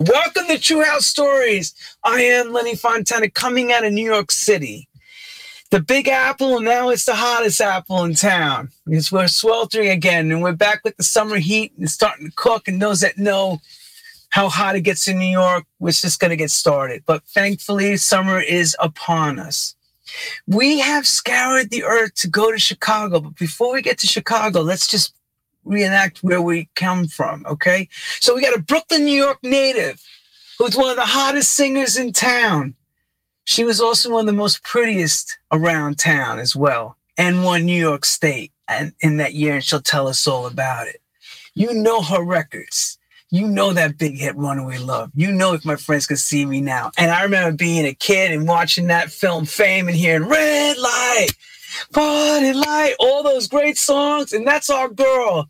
Welcome to True House Stories. I am Lenny Fontana coming out of New York City. The Big Apple, and now it's the hottest apple in town. Because we're sweltering again, and we're back with the summer heat and starting to cook. And those that know how hot it gets in New York, we're just going to get started. But thankfully, summer is upon us. We have scoured the earth to go to Chicago, but before we get to Chicago, let's just reenact where we come from, okay? So we got a Brooklyn, New York native who's one of the hottest singers in town. She was also one of the most prettiest around town as well, and won New York State and in that year, and she'll tell us all about it. You know her records. You know that big hit Runaway Love. You know if my friends could see me now. And I remember being a kid and watching that film Fame and hearing Red Light, Party Light, all those great songs. And that's our girl,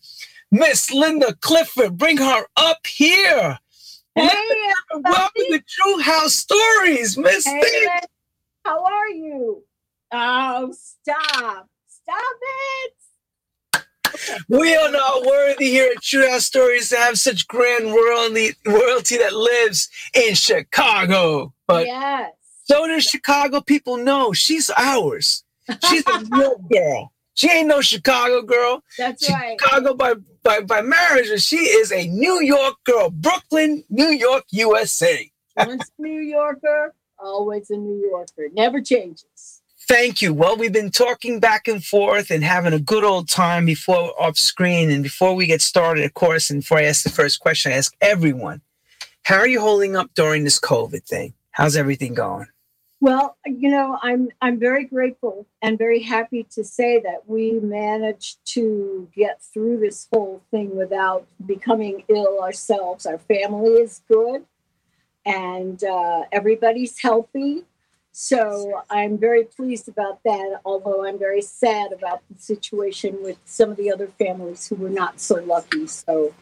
Miss Linda Clifford. Bring her up here. Hey, Welcome to True House Stories, Miss hey, how are you? Oh, stop. Stop it. We are not worthy here at True House Stories to have such grand royalty, royalty that lives in Chicago. But yes. so does Chicago people know she's ours. She's a real girl. She ain't no Chicago girl. That's right. Chicago by, by, by marriage, she is a New York girl. Brooklyn, New York, USA. Once a New Yorker, always a New Yorker. Never changes. Thank you. Well, we've been talking back and forth and having a good old time before off screen. And before we get started, of course, and before I ask the first question, I ask everyone, how are you holding up during this COVID thing? How's everything going? Well, you know, I'm I'm very grateful and very happy to say that we managed to get through this whole thing without becoming ill ourselves. Our family is good, and uh, everybody's healthy. So I'm very pleased about that. Although I'm very sad about the situation with some of the other families who were not so lucky. So,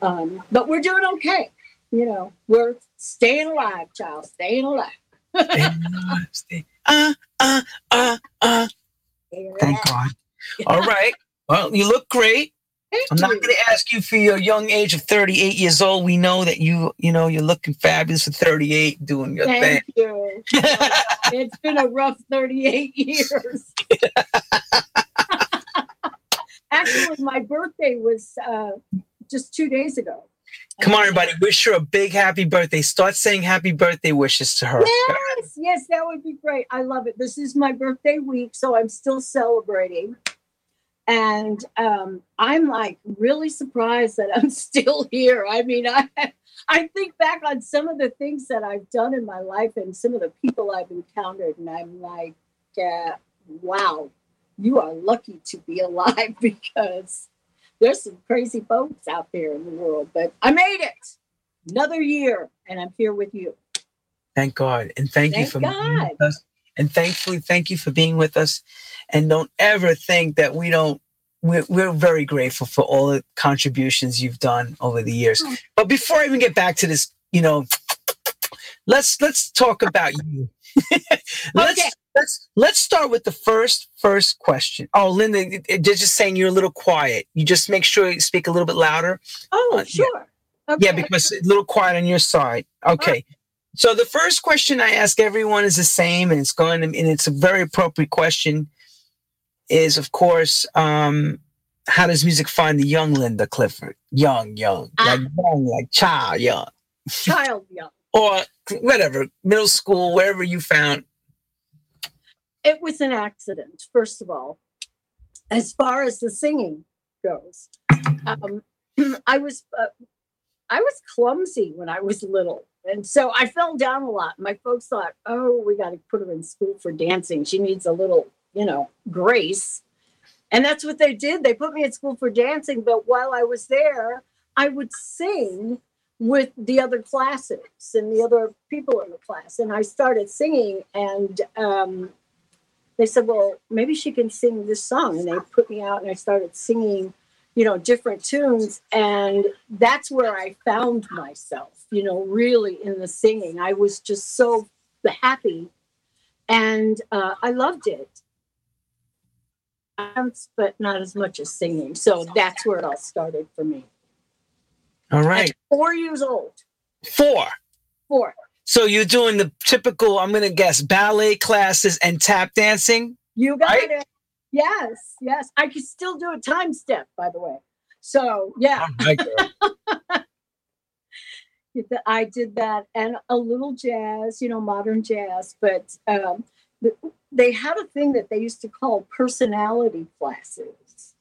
um, but we're doing okay. You know, we're staying alive, child, staying alive. Uh, uh, uh, uh. Thank God. All right. Well, you look great. Thank I'm not going to ask you for your young age of 38 years old. We know that you, you know, you're looking fabulous for 38, doing your thing. Thank you. it's been a rough 38 years. Actually, my birthday was uh, just two days ago. Come on, everybody. Wish her a big happy birthday. Start saying happy birthday wishes to her. Yes, yes, that would be great. I love it. This is my birthday week, so I'm still celebrating. And um, I'm like really surprised that I'm still here. I mean, I I think back on some of the things that I've done in my life and some of the people I've encountered, and I'm like, uh, wow, you are lucky to be alive because there's some crazy folks out there in the world. But I made it another year, and I'm here with you. Thank God. And thank, you Thank for being God. with us. And thankfully, thank you for being with us. And don't ever think that we don't, we're, we're very grateful for all the contributions you've done over the years. Oh. But before I even get back to this, you know, let's let's talk about you. let's Okay. Let's let's start with the first first question. Oh, Linda, it- it- they're just saying you're a little quiet. You just make sure you speak a little bit louder. Oh, Uh, yeah. sure. Okay. Yeah, because a little quiet on your side. Okay. So the first question I ask everyone is the same, and it's going to, and it's a very appropriate question. Is of course, um, how does music find the young Linda Clifford? Young, young, Ah. like young, like child, young, child young. or whatever, middle school, wherever you found. It was an accident, first of all. As far as the singing goes, um, I was uh, I was clumsy when I was little, and so I fell down a lot. My folks thought, "Oh, we got to put her in school for dancing. She needs a little, you know, grace." And that's what they did. They put me in school for dancing, but while I was there, I would sing with the other classes and the other people in the class. And I started singing, and um, they said, Well, maybe she can sing this song. And they put me out, and I started singing, you know, different tunes. And that's where I found myself, you know, really in the singing. I was just so happy, and uh, I loved it. Dance, but not as much as singing. So that's where it all started for me. All right. At four years old. Four. Four. So you're doing the typical, I'm going to guess, ballet classes and tap dancing? You got Right? it. Yes, yes. I could still do a time step, by the way. So yeah, Oh, my God. th- I did that and a little jazz, you know, modern jazz. But um, they had a thing that they used to call personality classes.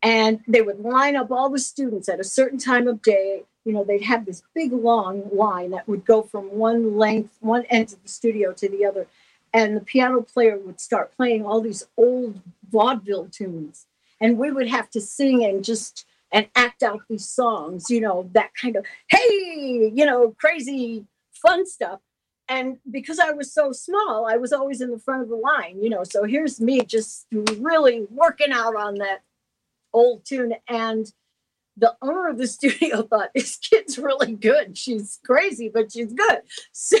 And they would line up all the students at a certain time of day. You know, they'd have this big long line that would go from one length, one end of the studio to the other. And the piano player would start playing all these old vaudeville tunes. And we would have to sing and just and act out these songs, you know, that kind of, hey, you know, crazy fun stuff. And because I was so small, I was always in the front of the line, you know. So here's me just really working out on that old tune. And the owner of the studio thought, this kid's really good. She's crazy, but she's good. So,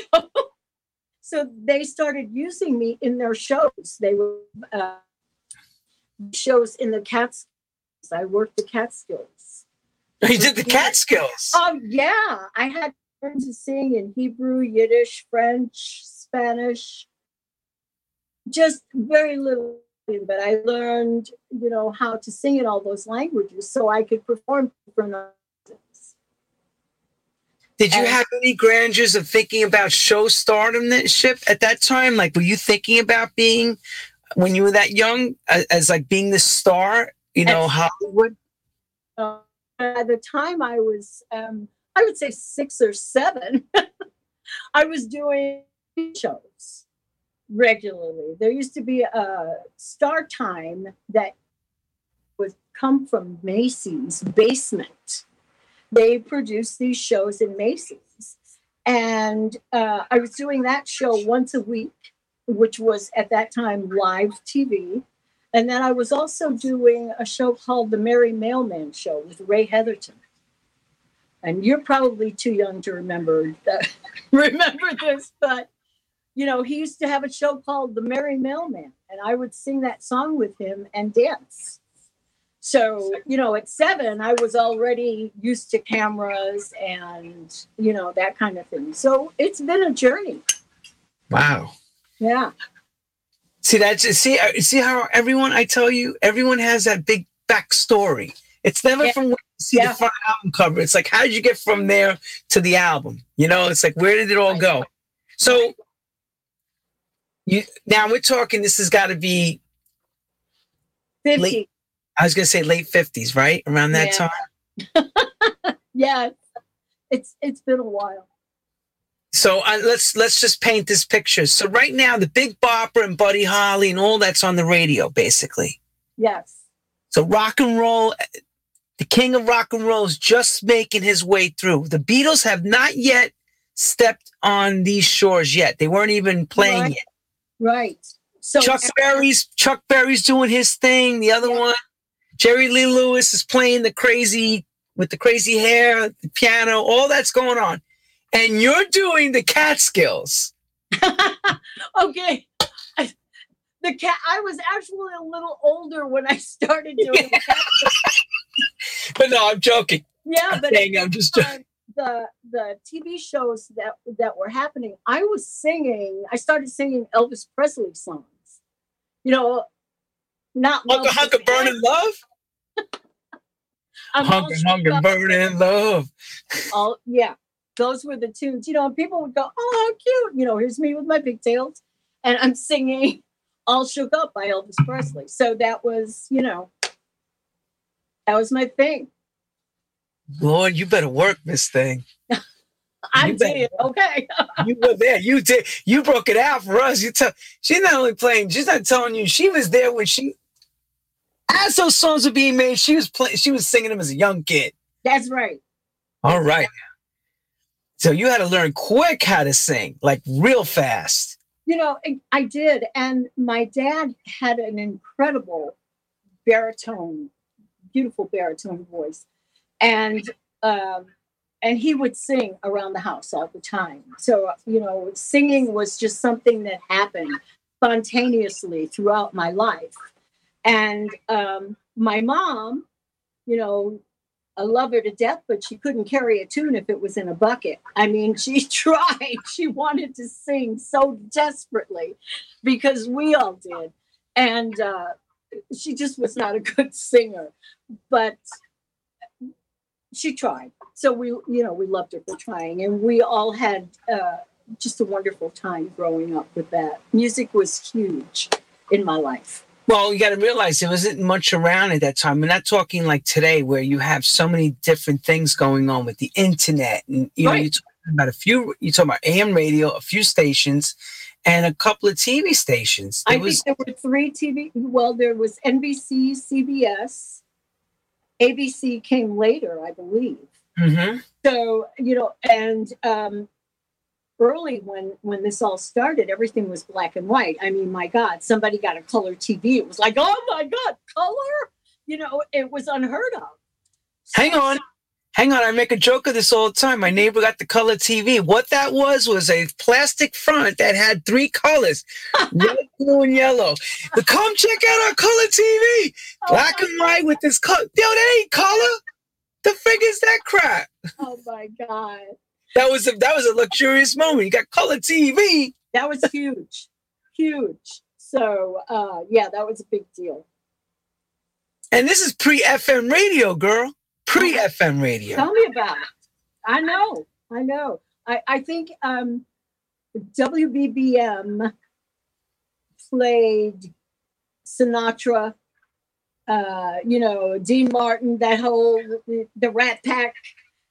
so they started using me in their shows. They were uh, shows in the Cats. I worked the Catskills. You did the Catskills. Oh yeah, I had to sing in Hebrew, Yiddish, French, Spanish. Just very little, but I learned, you know, how to sing in all those languages so I could perform for nonsense. Did you and- have any grandeurs of thinking about show stardomship at that time? Like, were you thinking about being, when you were that young, as, as like being the star, you know, Hollywood? Uh, at the time I was, um, I would say six or seven, I was doing shows regularly. There used to be a Star Time that would come from Macy's basement. They produced these shows in Macy's. And uh, I was doing that show once a week, which was at that time live TV. And then I was also doing a show called The Merry Mailman Show with Ray Heatherton. And you're probably too young to remember remember this, but you know, he used to have a show called The Merry Mailman, and I would sing that song with him and dance. So, you know, at seven, I was already used to cameras and, you know, that kind of thing. So it's been a journey. Wow. Yeah. See that? see uh, see how everyone I tell you everyone has that big backstory. It's never Yeah. from when you see Yeah. the front album cover. It's like how did you get from there to the album? You know, it's like where did it all go? So you now we're talking. This has got to be 50. Late- I was gonna say late fifties, right around that Yeah. time. Yeah. It's it's been a while. So uh, let's let's just paint this picture. So right now, the Big Bopper and Buddy Holly and all that's on the radio, basically. Yes. So rock and roll, the king of rock and roll is just making his way through. The Beatles have not yet stepped on these shores yet. They weren't even playing Right. yet. Right. So Chuck Berry's Chuck Berry's doing his thing. The other Yeah. one, Jerry Lee Lewis is playing the crazy with the crazy hair, the piano, all that's going on. And you're doing the Catskills. okay. I- The cat. I was actually a little older when I started doing. But no, I'm joking. Yeah, I'm but saying I'm just joking. The the TV shows that that were happening, I was singing. I started singing Elvis Presley songs. You know, not hunker, Is burning love. I'm all Hunker, shook hunker, up. burning love. all yeah those were the tunes you know and people would go oh how cute you know here's me with my pigtails and i'm singing all shook up by elvis presley so that was you know that was my thing Lord, you better work this thing. i You did okay You were there. You did. You broke it out for us. You tell. She's not only playing. She's not telling you. She was there when she, as those songs were being made. She was playing. She was singing them as a young kid. that's right All right. So you had to learn quick how to sing, like real fast. you know i did and my dad had an incredible baritone beautiful baritone voice and um and he would sing around the house all the time so you know singing was just something that happened spontaneously throughout my life and um my mom you know I love her to death, but she couldn't carry a tune if it was in a bucket. I mean, she tried. She wanted to sing so desperately because we all did. And uh, she just was not a good singer, but she tried. So we, you know, we loved her for trying. And we all had uh, just a wonderful time growing up with that. Music was huge in my life. Well, you got to realize there wasn't much around at that time. We're not talking like today, where you have so many different things going on with the internet, and you know, you're talking about a few. You talking about AM radio, a few stations, and a couple of TV stations. I was think there were three TV. Well, there was NBC, CBS, ABC came later, I believe. Mhm. So you know, and um, early when when this all started, everything was black and white. I mean, my God, somebody got a color TV. It was like, oh my God, color! You know, it was unheard of. Hang on. Hang on, I make a joke of this all the time. My neighbor got the color TV. What that was was a plastic front that had three colors red, blue, and yellow. But come check out our color TV. Oh Black and white with this color. Yo, that ain't color. The frig is that crap? Oh my God, That was a that was a luxurious moment. You got color TV. that was huge, huge. So uh, yeah, that was a big deal. And this is pre-FM radio, girl. Pre-FM radio. Tell me about it. I know, I know. I, I think um, WBBM played Sinatra, uh, you know, Dean Martin, that whole the Rat Pack,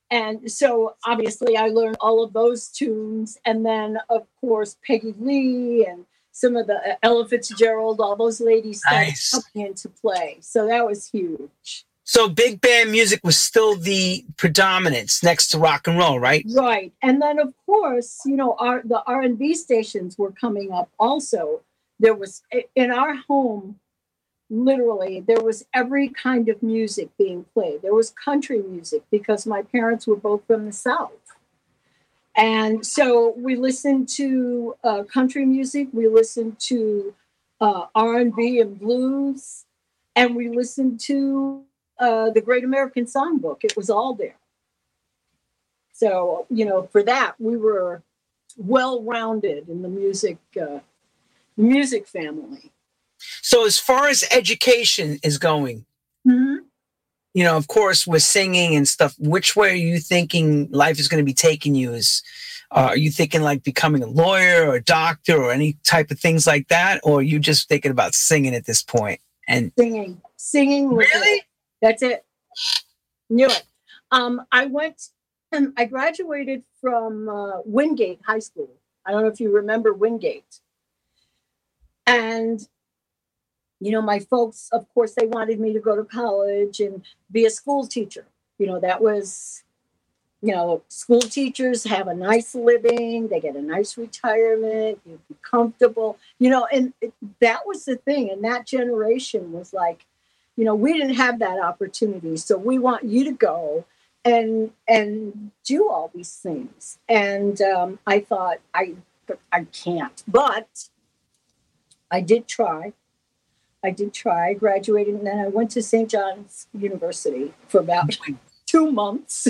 and so obviously I learned all of those tunes, and then of course Peggy Lee and some of the uh, Ella Fitzgerald, all those ladies started Nice. coming into play. So that was huge. So big band music was still the predominance next to rock and roll, right? Right, and then of course, you know, our the R and B stations were coming up. Also, there was in our home, literally, there was every kind of music being played. There was country music because my parents were both from the South, and so we listened to uh, country music. We listened to uh, R and B and blues, and we listened to uh, the Great American Songbook. It was all there. So, you know, for that, we were well rounded in the music uh, music family. So as far as education is going, Mm-hmm. you know, of course, we're singing and stuff. Which way are you thinking life is going to be taking you? Is uh, are you thinking like becoming a lawyer or a doctor or any type of things like that, or are you just thinking about singing at this point? And Singing, singing. really, That's it. Knew it. Um, I went. I graduated from uh, Wingate High School. I don't know if you remember Wingate. And you know, my folks, of course, they wanted me to go to college and be a school teacher. You know, that was, you know, school teachers have a nice living, they get a nice retirement, you be comfortable, you know, and it, that was the thing. And that generation was like, you know, we didn't have that opportunity. So we want you to go and and do all these things. And um, I thought I I can't, but I did try. I did try. I graduated, and then I went to St. John's University for about two months.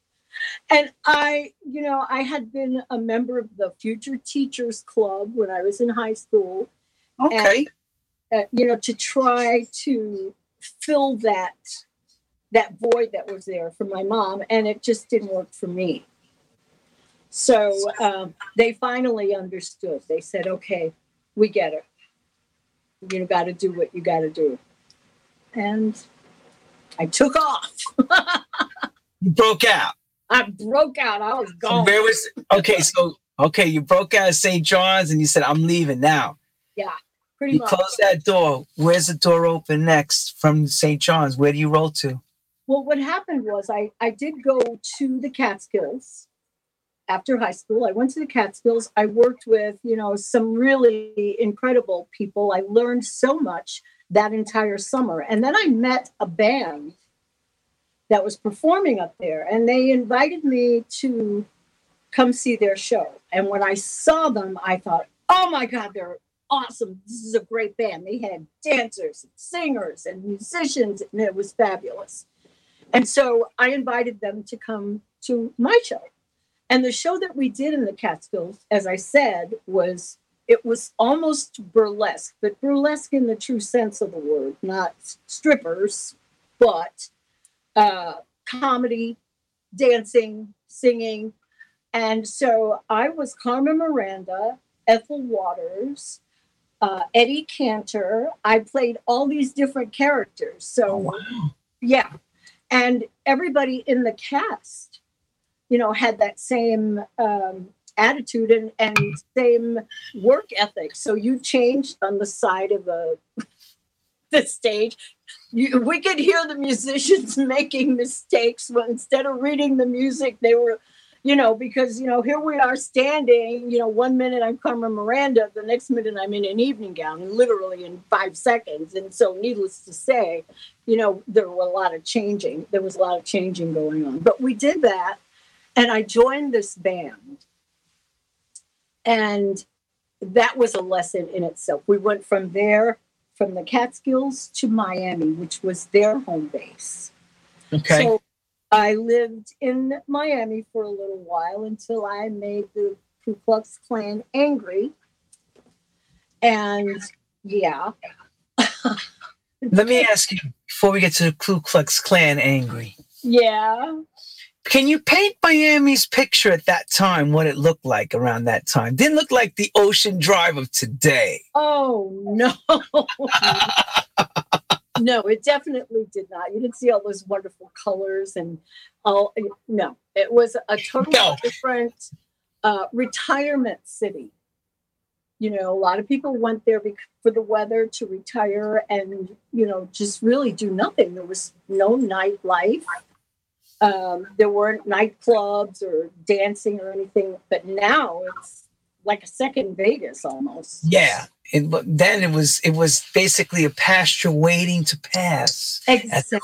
and I, you know, I had been a member of the Future Teachers Club when I was in high school. okay, Uh, you know, to try to fill that that void that was there for my mom, and it just didn't work for me. So um, they finally understood. They said, "Okay, we get it. You got to do what you got to do," and I took off. you broke out. I broke out. I was So gone. where was okay? So okay, you broke out of St. John's and you said, "I'm leaving now." Pretty You much. close that door. Where's the door open next from St. John's? Where do you roll to? Well, what happened was I, I did go to the Catskills after high school. I went to the Catskills. I worked with, you know, some really incredible people. I learned so much that entire summer. And then I met a band that was performing up there and they invited me to come see their show. And when I saw them, I thought, oh my God, they're awesome. This is a great band. They had dancers and singers and musicians, and it was fabulous. And so I invited them to come to my show. And the show that we did in the Catskills, as I said, was it was almost burlesque, but burlesque in the true sense of the word, not strippers, but uh, comedy, dancing, singing. And so I was Carmen Miranda, Ethel Waters, uh, Eddie Cantor. I played all these different characters. So, Oh, wow. yeah. And everybody in the cast, you know, had that same um, attitude and, and same work ethic. So you changed on the side of the, the stage. You, we could hear the musicians making mistakes when instead of reading the music, they were, you know, because, you know, here we are standing, you know, one minute I'm Carmen Miranda, the next minute I'm in an evening gown, literally in five seconds. And so, needless to say, you know, there were a lot of changing. There was a lot of changing going on. But we did that. And I joined this band. And that was a lesson in itself. We went from there, from the Catskills to Miami, which was their home base. Okay. So I lived in Miami for a little while until I made the Ku Klux Klan angry. And yeah. Let me ask you before we get to the Ku Klux Klan angry. Yeah. Can you paint Miami's picture at that time, what it looked like around that time? Didn't look like the Ocean Drive of today. Oh no. no, it definitely did not. You didn't see all those wonderful colors and all no. It was a totally No. different uh, retirement city. You know, a lot of people went there bec- for the weather to retire and, you know, just really do nothing. There was no nightlife. Um, there weren't nightclubs or dancing or anything. But now it's like a second Vegas almost. Yeah. It, but then it was it was basically a pasture waiting to pass. Exactly.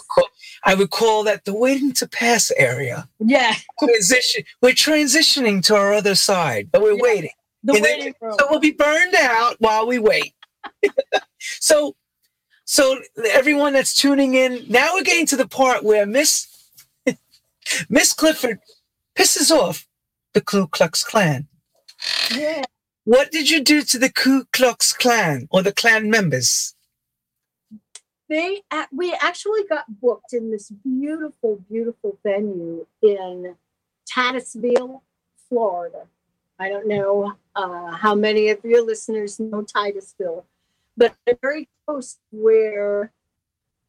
I would call that the waiting to pass area. Yeah. Transition. We're transitioning to our other side, but we're Yeah. waiting. The And then- waiting room. So we'll be burned out while we wait. so, so everyone that's tuning in, now we're getting to the part where Miss Miss Clifford pisses off the Ku Klux Klan. yeah. What did you do to the Ku Klux Klan or the Klan members? They we actually got booked in this beautiful, beautiful venue in Titusville, Florida. I don't know uh, how many of your listeners know Titusville, but very close where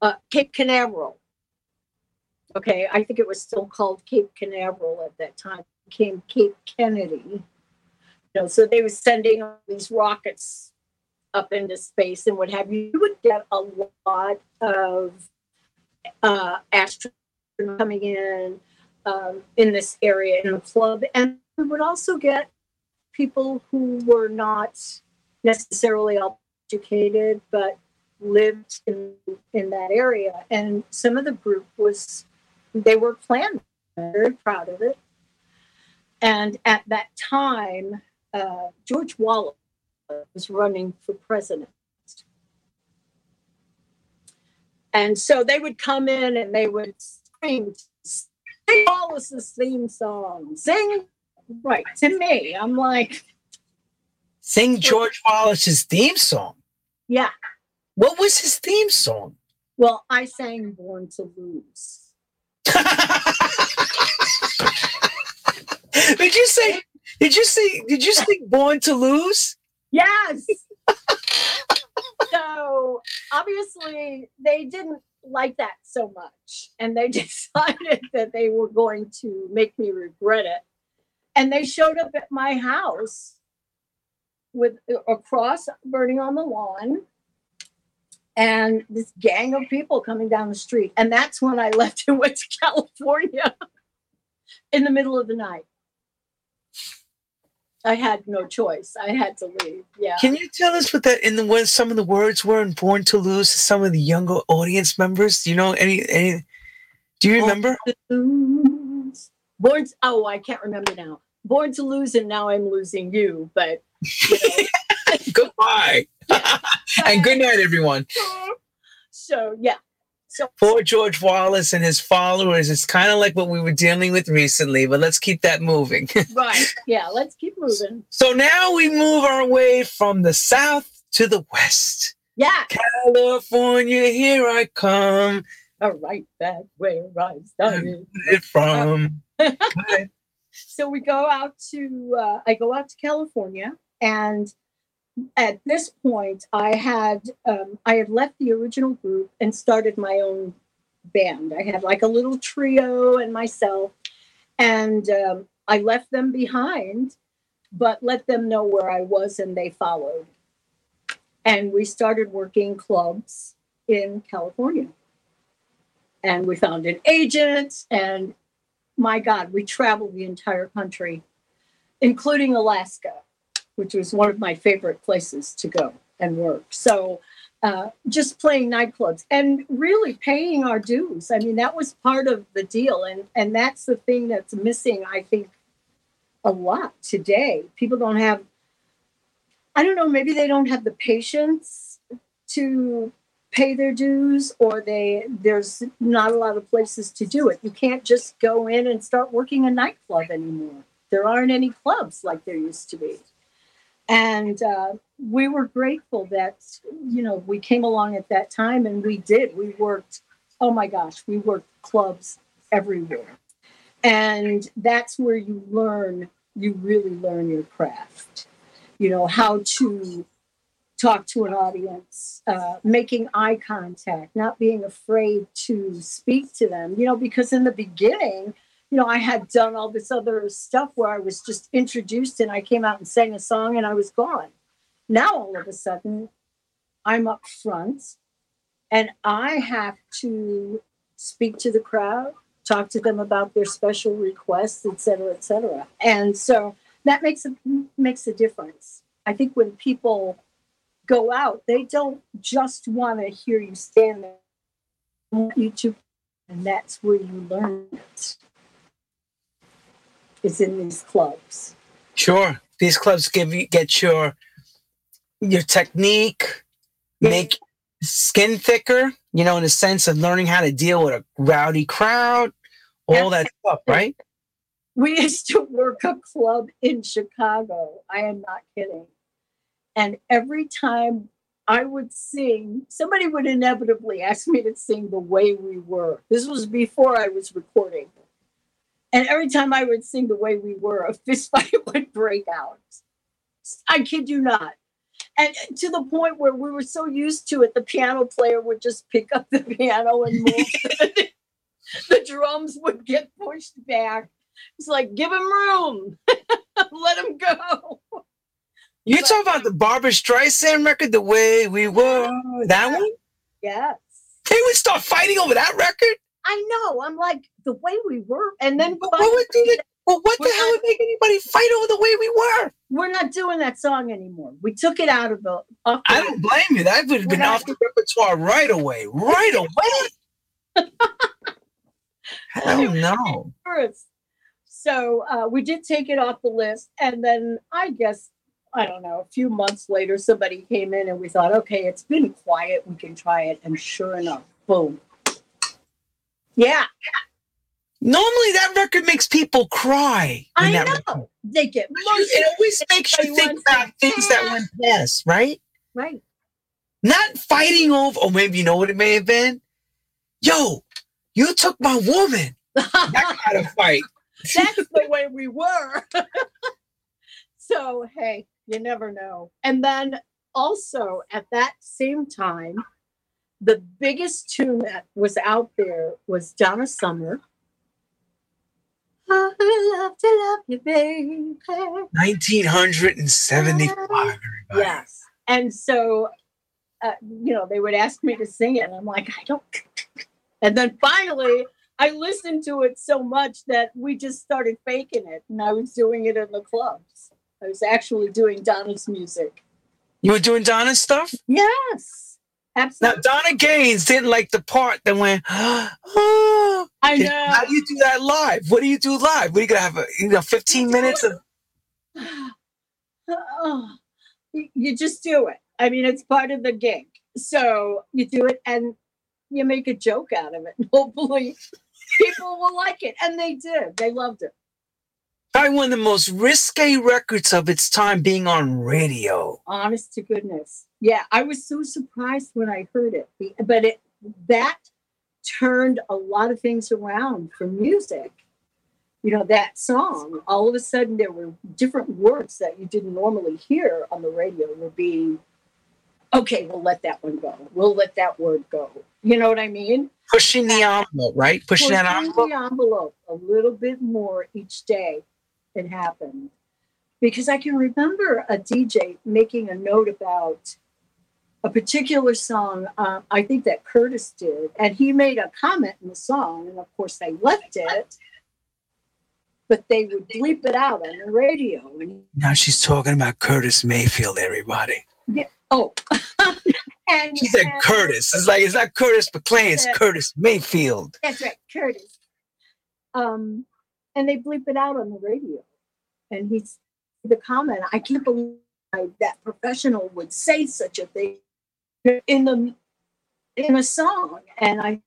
uh, Cape Canaveral. Okay, I think it was still called Cape Canaveral at that time. It became Cape Kennedy. You know, so they were sending these rockets up into space and what have you. You would get a lot of uh, astronauts coming in um, in this area in the club, and we would also get people who were not necessarily all educated, but lived in in that area. And some of the group was they were planned, very proud of it. And at that time, uh, George Wallace was running for president. And so they would come in and they would scream, sing Wallace's theme song, sing right to me. I'm like, Sing George Wallace's theme song. yeah. What was his theme song? Well, I sang Born to Lose. did you say? Did you see? Did you see "Born to Lose"? Yes. so obviously they didn't like that so much. And they decided that they were going to make me regret it. And they showed up at my house with a cross burning on the lawn and this gang of people coming down the street. And that's when I left and went to California in the middle of the night. I had no choice. I had to leave. Yeah. Can you tell us what that in the what some of the words were in "Born to Lose" to some of the younger audience members? Do you know any? any do you remember? Born to lose. Born. To, oh, I can't remember now. Born to lose, and now I'm losing you. But you Goodbye and good night, everyone. so yeah. So Poor George Wallace and his followers. It's kind of like what we were dealing with recently, but let's keep that moving. right, yeah. Let's keep moving. so now we move our way from the south to the west. Yeah. California, here I come. All right, back where I started. It from. so we go out to uh, i go out to california and at this point i had um, i had left the original group and started my own band. I had like a little trio and myself and um, i left them behind but let them know where i was and they followed. And we started working clubs in california. And we found an agent and my God, we traveled the entire country, including Alaska, which was one of my favorite places to go and work. So, uh, just playing nightclubs and really paying our dues. I mean, that was part of the deal, and and that's the thing that's missing. I think a lot today. People don't have. I don't know. Maybe they don't have the patience to pay their dues or they there's not a lot of places to do it you can't just go in and start working a nightclub anymore there aren't any clubs like there used to be and uh, we were grateful that you know we came along at that time and we did we worked oh my gosh we worked clubs everywhere and that's where you learn you really learn your craft you know how to talk to an audience, uh, making eye contact, not being afraid to speak to them. You know, because in the beginning, you know, I had done all this other stuff where I was just introduced and I came out and sang a song and I was gone. Now, all of a sudden, I'm up front and I have to speak to the crowd, talk to them about their special requests, et cetera, et cetera. And so that makes a makes a difference. I think when people go out. They don't just want to hear you stand there. They want you to, and that's where you learn it. Is in these clubs. Sure. These clubs give you get your your technique, make skin thicker, you know, in the sense of learning how to deal with a rowdy crowd, all that stuff, right? We used to work a club in Chicago. I am not kidding. And every time I would sing, somebody would inevitably ask me to sing the way we were. This was before I was recording. And every time I would sing the way we were, a fist fight would break out. I kid you not. And to the point where we were so used to it, the piano player would just pick up the piano and move. the drums would get pushed back. It's like, give him room, let him go. You talk about the Barbra Streisand record, The Way We Were? That one? Yes. They would start fighting over that record? I know. I'm like, the way we were. And then But what would do that? Well, what the hell would make anybody fight over the way we were? we're not doing that song anymore. We took it out of the. The I don't blame you. That would have been off the repertoire right away. Right away. Hell no. So uh, we did take it off the list. And then I guess, I don't know, a few months later, somebody came in and we thought, okay, it's been quiet. We can try it. And sure enough, boom. Yeah, Normally, that record makes people cry. I know. record- They get It always makes you think about things that went past, right? right. Not fighting over, or maybe you know what it may have been? Yo, you took my woman. That kind of fight. That's the way we were. so, hey, you never know. And then also at that same time, the biggest tune that was out there was Donna Summer. I love to love you, baby. 1975, everybody. Yes. And so, uh, you know, they would ask me to sing it. And I'm like, I don't. And then finally, I listened to it so much that we just started faking it. And I was doing it in the clubs. I was actually doing Donna's music. You were doing Donna's stuff? Yes. Now, Donna Gaines didn't like the part that went, oh. I know. How do you do that live? What do you do live? What are you going to have, a, you know, 15 minutes of. Oh, you just do it. I mean, it's part of the gig. So you do it. And you make a joke out of it. Hopefully people will like it. And they did. They loved it. Probably one of the most risque records of its time being on radio. Honest to goodness. Yeah, I was so surprised when I heard it. But it that turned a lot of things around for music. You know, that song, all of a sudden there were different words that you didn't normally hear on the radio were being okay, we'll let that one go. We'll let that word go. You know what I mean? Pushing the envelope, right? Pushing, Pushing that envelope. the envelope a little bit more each day. It happened because I can remember a DJ making a note about a particular song. Uh, I think that Curtis did, and he made a comment in the song, and of course they left it. But they would bleep it out on the radio. now she's talking about Curtis Mayfield, everybody. Yeah. Oh, and she said and, Curtis. It's like it's not Curtis McLean. It's Curtis Mayfield. That's right, Curtis. Um, and they bleep it out on the radio. And he's the comment. I can't believe that professional would say such a thing in the in a song. And I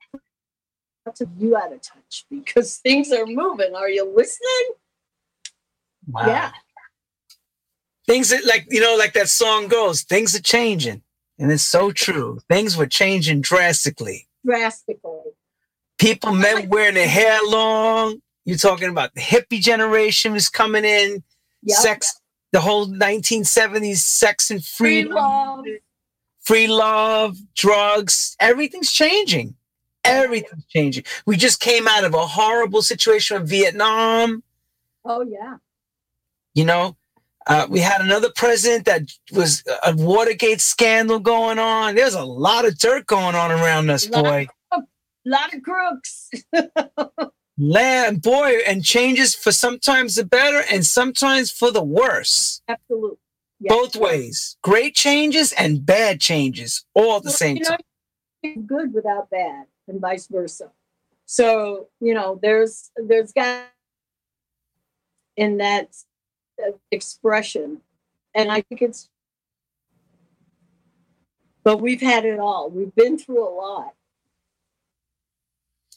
to you out of touch because things are moving. Are you listening? Wow. Yeah things that like you know like that song goes things are changing and it's so true things were changing drastically drastically people men wearing their hair long you're talking about the hippie generation was coming in yep. sex the whole 1970s sex and freedom free love. free love drugs everything's changing everything's changing we just came out of a horrible situation in vietnam oh yeah you know uh, we had another president that was a Watergate scandal going on. There's a lot of dirt going on around us, boy. A lot of crooks. Land, boy, and changes for sometimes the better and sometimes for the worse. Absolutely. Yes. Both ways. Great changes and bad changes all at the well, same you know, time. Good without bad, and vice versa. So, you know, there's there's got in that expression. And I think it's, but we've had it all. We've been through a lot.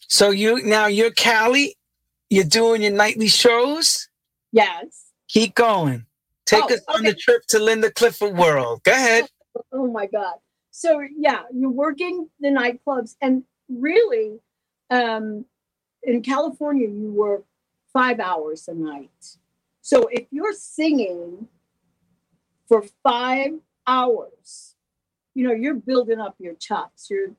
So you now you're Cali, you're doing your nightly shows. Yes. Keep going. Take oh, us on okay. the trip to Linda Clifford World. Go ahead. Oh my God. So yeah, you're working the nightclubs, and really, um, in California, you work five hours a night. So if you're singing for five hours, you know, you're building up your chops. Your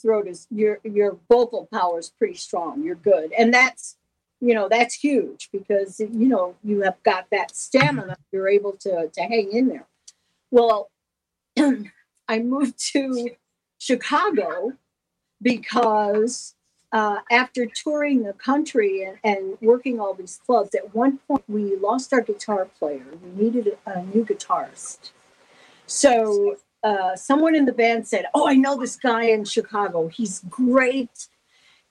throat is your your vocal power is pretty strong. You're good. And that's you know, that's huge because you know, you have got that stamina, you're able to to hang in there. Well, I moved to Chicago because uh, after touring the country and, and, working all these clubs, at one point we lost our guitar player. We needed a, new guitarist. So uh, someone in the band said, "Oh, I know this guy in Chicago. He's great."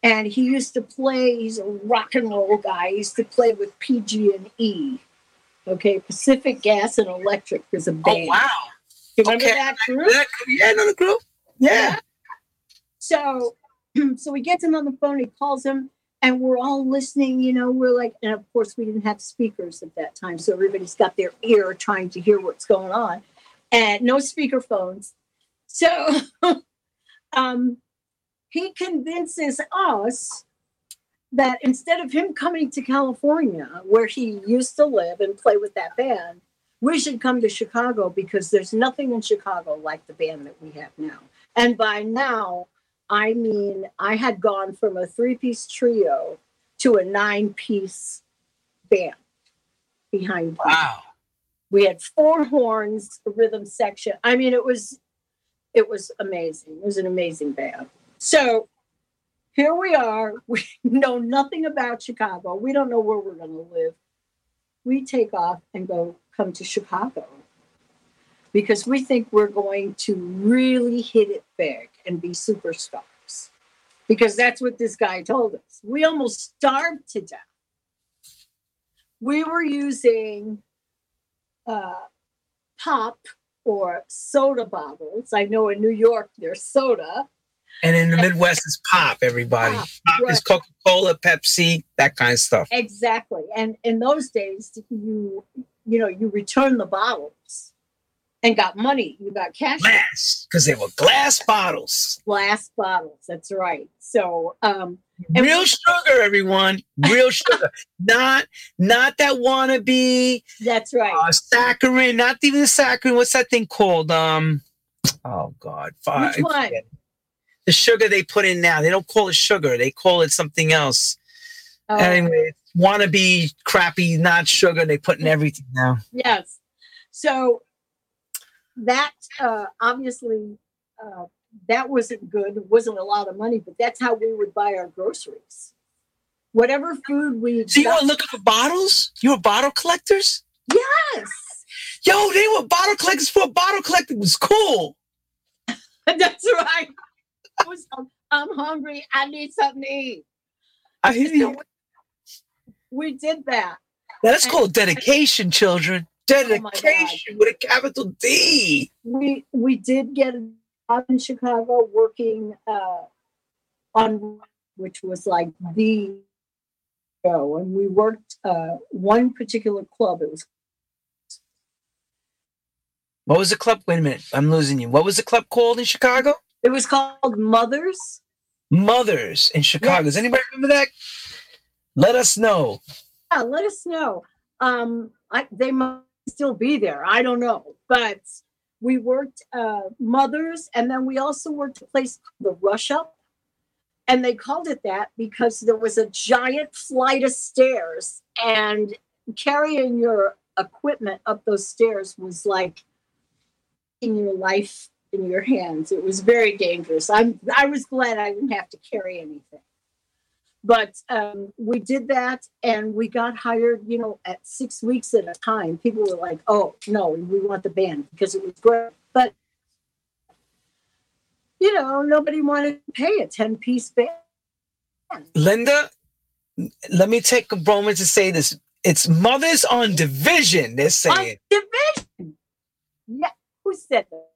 And he used to play. He's a rock and roll guy. He used to play with PG and E. Okay, Pacific Gas and Electric is a oh, band. Oh wow! You remember okay. that group? Yeah, another group. Yeah. yeah. So so he gets him on the phone, he calls him, and we're all listening, you know, we're like, and of course we didn't have speakers at that time. So everybody's got their ear trying to hear what's going on. And no speaker phones. So um, he convinces us that instead of him coming to California, where he used to live and play with that band, we should come to Chicago because there's nothing in Chicago like the band that we have now. And by now, I mean, I had gone from a three piece trio to a nine piece band behind Wow. We had four horns, a rhythm section. I mean, it was it was amazing. It was an amazing band. So here we are. We know nothing about Chicago. We don't know where we're going to live. We take off and go come to Chicago because we think we're going to really hit it big and be superstars. Because that's what this guy told us. We almost starved to death. We were using uh, pop or soda bottles. I know in New York there's soda. And in the Midwest, it's pop, everybody. Pop, Pop is. Coca Cola, Pepsi, that kind of stuff. Exactly. And in those days, you you know, you return the bottles and got money. You got cash Glass, because they were glass bottles. glass bottles. That's right. So um And Real sugar, everyone. Real sugar. Not not that wannabe that's right. uh, saccharin, not even the saccharin. What's that thing called? Um, oh God, fi- Which one? The sugar they put in now. They don't call it sugar. They call it something else. Uh, anyway, wannabe crappy, not sugar. They put in everything now. yes. So that uh obviously uh that wasn't good. It wasn't a lot of money, but that's how we would buy our groceries. Whatever food we So you got- were looking for bottles? You were bottle collectors? yes. Yo, they were bottle collectors for bottle collecting was cool. That's right. Was, I'm hungry. I need something to eat. I hear So you. we, we did that. Now, that's called dedication, children. Oh. Dedication with a capital D. We we did get in Chicago working uh, on which was like the show, and we worked uh, one particular club. It was What was the club? Wait a minute. I'm losing you. What was the club called in Chicago? it was called Mothers. Mothers in Chicago. Does anybody remember that? Let us know. Yeah, let us know. Um, I, they might still be there. I don't know, but we worked uh, Mothers, and then we also worked a place called the Rush Up, and they called it that because there was a giant flight of stairs, and carrying your equipment up those stairs was like in your life in your hands. It was very dangerous. I'm I was glad I didn't have to carry anything but um, we did that and we got hired you know at six weeks at a time. People were like oh no we want the band because it was great. But you know nobody wanted to pay a 10 piece band. Linda, let me take a moment to say this. It's Mothers on Division, they're on saying. division? Yeah who said that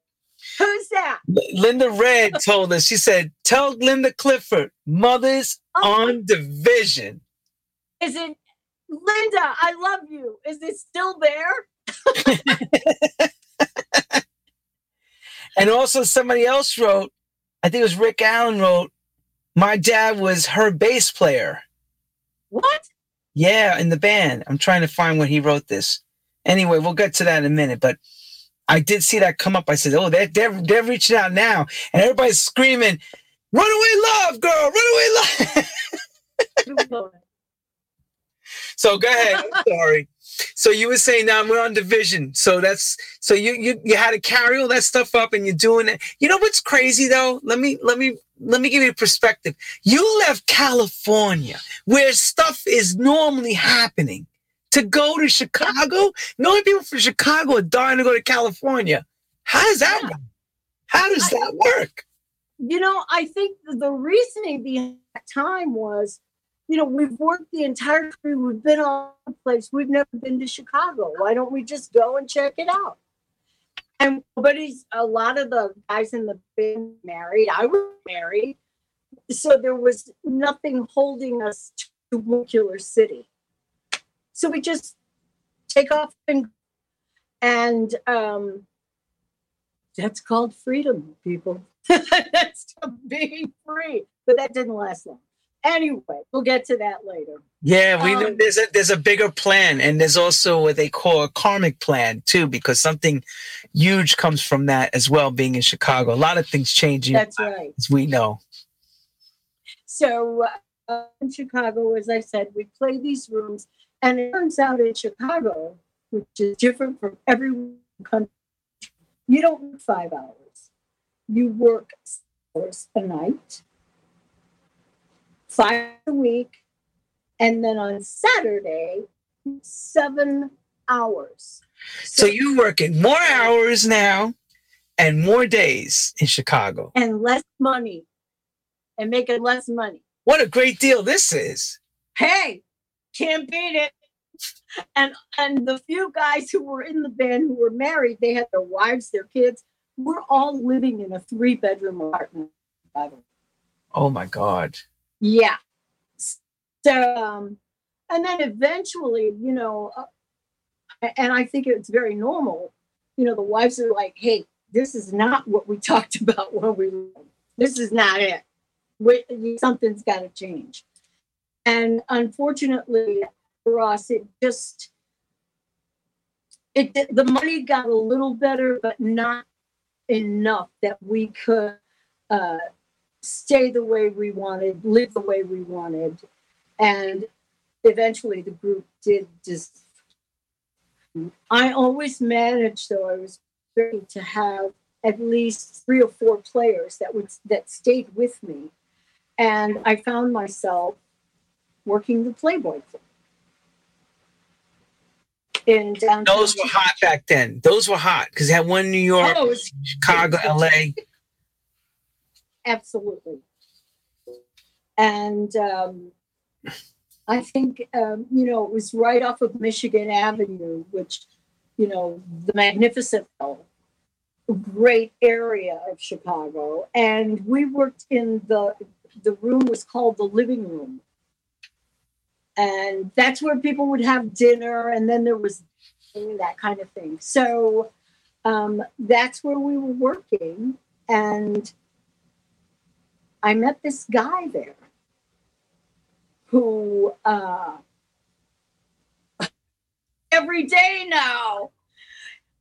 who's that Linda Red told us, she said, Tell Linda Clifford, Mothers Oh. on Division. is it linda i love you is it still there And also, somebody else wrote, I think it was Rick Allen wrote, My dad was her bass player. what Yeah, in the band. I'm trying to find when he wrote this. Anyway, we'll get to that in a minute. But I did see that come up. I said, "Oh, they're they're, they're reaching out now," and everybody's screaming, "Runaway love, girl! Runaway love!" so go ahead. I'm sorry. So you were saying now we're on division. So that's so you you you had to carry all that stuff up, and you're doing it. You know what's crazy though? Let me let me let me give you a perspective. You left California, where stuff is normally happening, to go to Chicago. Knowing people from Chicago are dying to go to California. How does that Yeah. work? How does I- that work? you know, I think the reasoning behind that time was, you know, we've worked the entire country, we've been all the place, we've never been to Chicago. Why don't we just go and check it out? And nobody's a lot of the guys in the band married. I was married. So there was nothing holding us to one killer city. So we just take off and and um that's called freedom, people. That's being free. But that didn't last long. Anyway, we'll get to that later. Yeah, we Um, there's a there's a bigger plan, and there's also what they call a karmic plan too, because something huge comes from that as well. Being in Chicago, a lot of things changing, That's right. as we know. So uh, in Chicago, as I said, we play these rooms, and it turns out in Chicago, which is different from every country, you don't work five hours. You work six hours a night, five a week, and then on Saturday, seven hours. So you're working more hours now, and more days in Chicago. and less money, and making less money. What a great deal this is! hey, can't beat it. And and the few guys who were in the band who were married, they had their wives, their kids. We're all living in a three bedroom apartment. by the way. Oh my God. Yeah. So, um, and then eventually, you know, uh, and I think it's very normal. You know, the wives are like, "Hey, this is not what we talked about when we. This is not it. We, something's got to change." And unfortunately for us, it just it the money got a little better, but not enough that we could uh, stay the way we wanted, live the way we wanted, and eventually the group did just. I always managed, though I was ready to have at least three or four players that would that stayed with me, and I found myself working the Playboy Club in downtown. Those were hot back then. Those were hot because they had one in New York, Oh, Chicago, LA. Absolutely. And um, I think, um, you know, it was right off of Michigan Avenue, which, you know, the magnificent, great area of Chicago. And we worked in the, the room was called the living room. And that's where people would have dinner. And then there was that kind of thing. So um, that's where we were working. And I met this guy there who uh, every day now.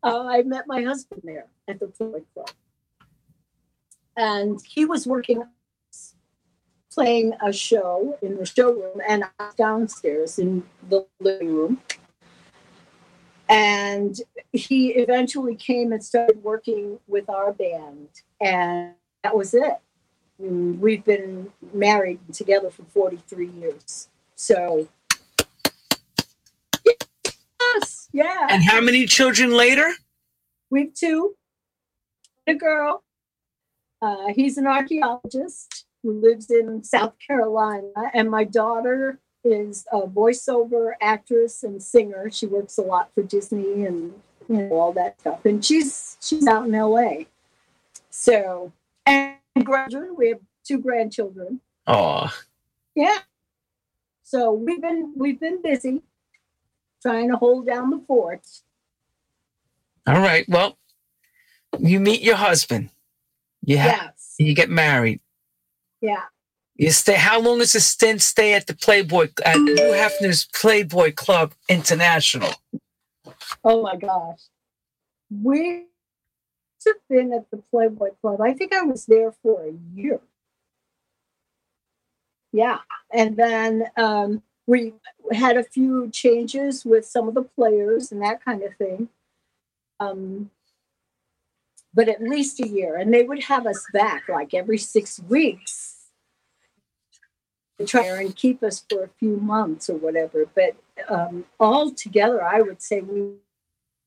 Uh, I met my husband there at the Playboy Club, and he was working, playing a show in the showroom, and I was downstairs in the living room. And he eventually came and started working with our band, and that was it. We've been married together for 43 years. So, yes, yeah. And how many children later? We've two, a girl. Uh, he's an archaeologist who lives in South Carolina, and my daughter is a voiceover actress and singer. She works a lot for Disney and you know all that stuff, and she's she's out in LA. So, and grandchildren, we have two grandchildren. Oh, Yeah. So we've been we've been busy trying to hold down the fort. all right. Well, you meet your husband. You ha- Yes. you get married. Yeah. You stay. How long is the stint stay at the Playboy at Hugh Hefner's Playboy Club International? Oh my gosh. We have been at the Playboy Club. I think I was there for a year. Yeah. And then um, we had a few changes with some of the players and that kind of thing. Um, but at least a year. And they would have us back like every six weeks try and keep us for a few months or whatever. But um, all together, I would say we were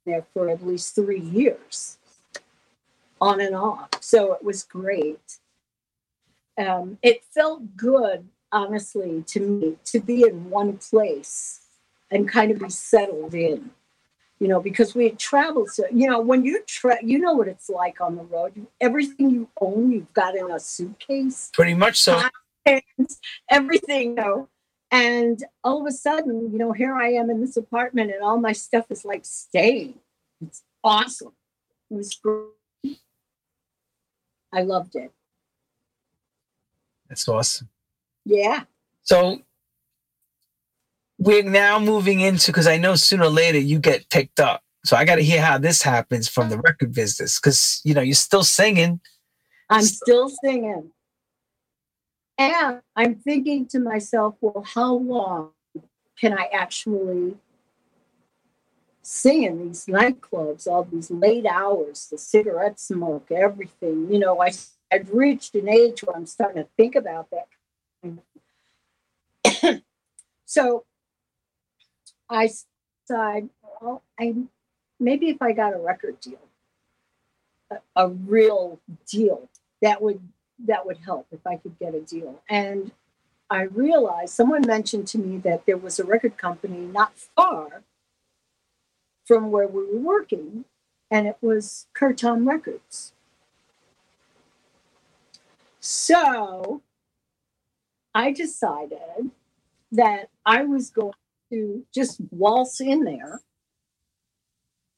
there for at least three years, on and off. So it was great. Um, it felt good, honestly, to me to be in one place and kind of be settled in. You know, because we had traveled so you know when you tra- you know what it's like on the road. Everything you own, you've got in a suitcase Pretty much so. Pants, everything, you know. And all of a sudden, you know, here I am in this apartment and all my stuff is like staying. It's awesome. It was great. I loved it. That's awesome. Yeah. So we're now moving into because I know sooner or later you get picked up. So I got to hear how this happens from the record business because you know you're still singing. I'm still singing. And I'm thinking to myself, well, how long can I actually sing in these nightclubs, all these late hours, the cigarette smoke, everything? You know, I, I've reached an age where I'm starting to think about that. so I decided, well, I maybe if I got a record deal, a, a real deal, that would that would help if I could get a deal. And I realized someone mentioned to me that there was a record company not far from where we were working, and it was Curtom Records. So I decided that I was going to just waltz in there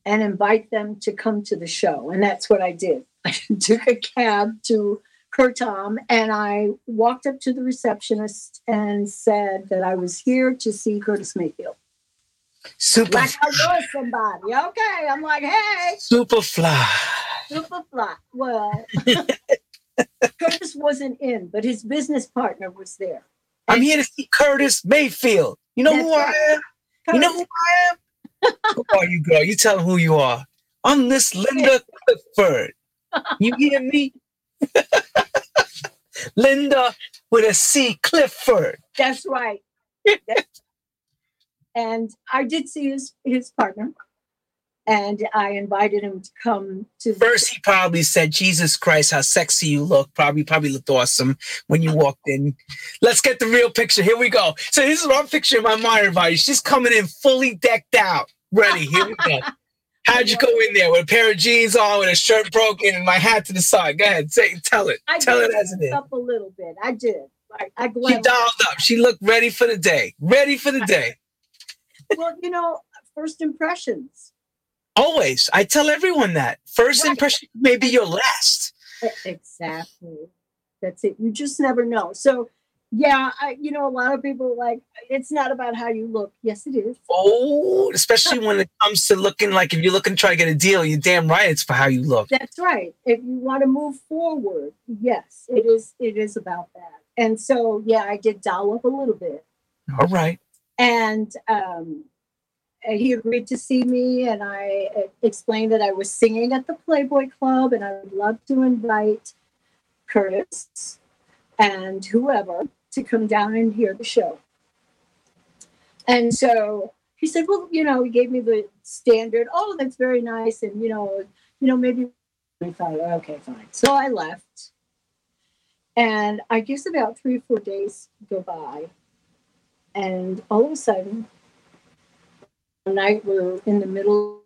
and invite them to come to the show. And that's what I did. I took a cab to Curtom and I walked up to the receptionist and said that I was here to see Curtis Mayfield. Super, Like I know somebody. Okay. I'm like, hey, super fly. super fly. Well, Curtis wasn't in, but his business partner was there. I'm here to see Curtis Mayfield. You know who That's I am? You know who I am? who are you, girl? You tell them who you are. I'm this Linda Clifford. You hear me? Linda with a C, Clifford. That's right. and I did see his his partner, and I invited him to come to the First, he probably said, Jesus Christ, how sexy you look. Probably, probably looked awesome when you walked in. Let's get the real picture. Here we go. So, this is I'm picturing in my mind, everybody. She's coming in fully decked out, ready. Here we go. How'd you go in there with a pair of jeans on, with a shirt broken, and my hat to the side? Go ahead, say, tell it, I tell it as it is. up a little bit. I did. I, I She dialed up. She looked ready for the day. Ready for the day. well, you know, first impressions. Always. I tell everyone that. First Right. impression may be your last. Exactly. That's it. You just never know. So, yeah, I, you know, a lot of people are like it's not about how you look. Yes, it is. Oh, especially when it comes to looking like if you're looking to try to get a deal, you're damn right it's for how you look. That's right. If you want to move forward, yes, it is. It is about that. And so, yeah, I did dial up a little bit, All right. and um, he agreed to see me, and I uh, explained that I was singing at the Playboy Club, and I would love to invite Curtis and whoever to come down and hear the show. And so he said, "Well, you know," he gave me the standard. Oh, that's very nice, and you know, you know, maybe I thought, okay, fine. So I left. And I guess about three or four days go by. And all of a sudden, night we're in the middle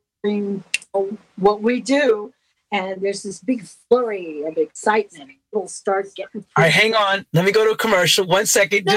of what we do. And there's this big flurry of excitement. People start getting. All right, hang on. Let me go to a commercial. One second. No,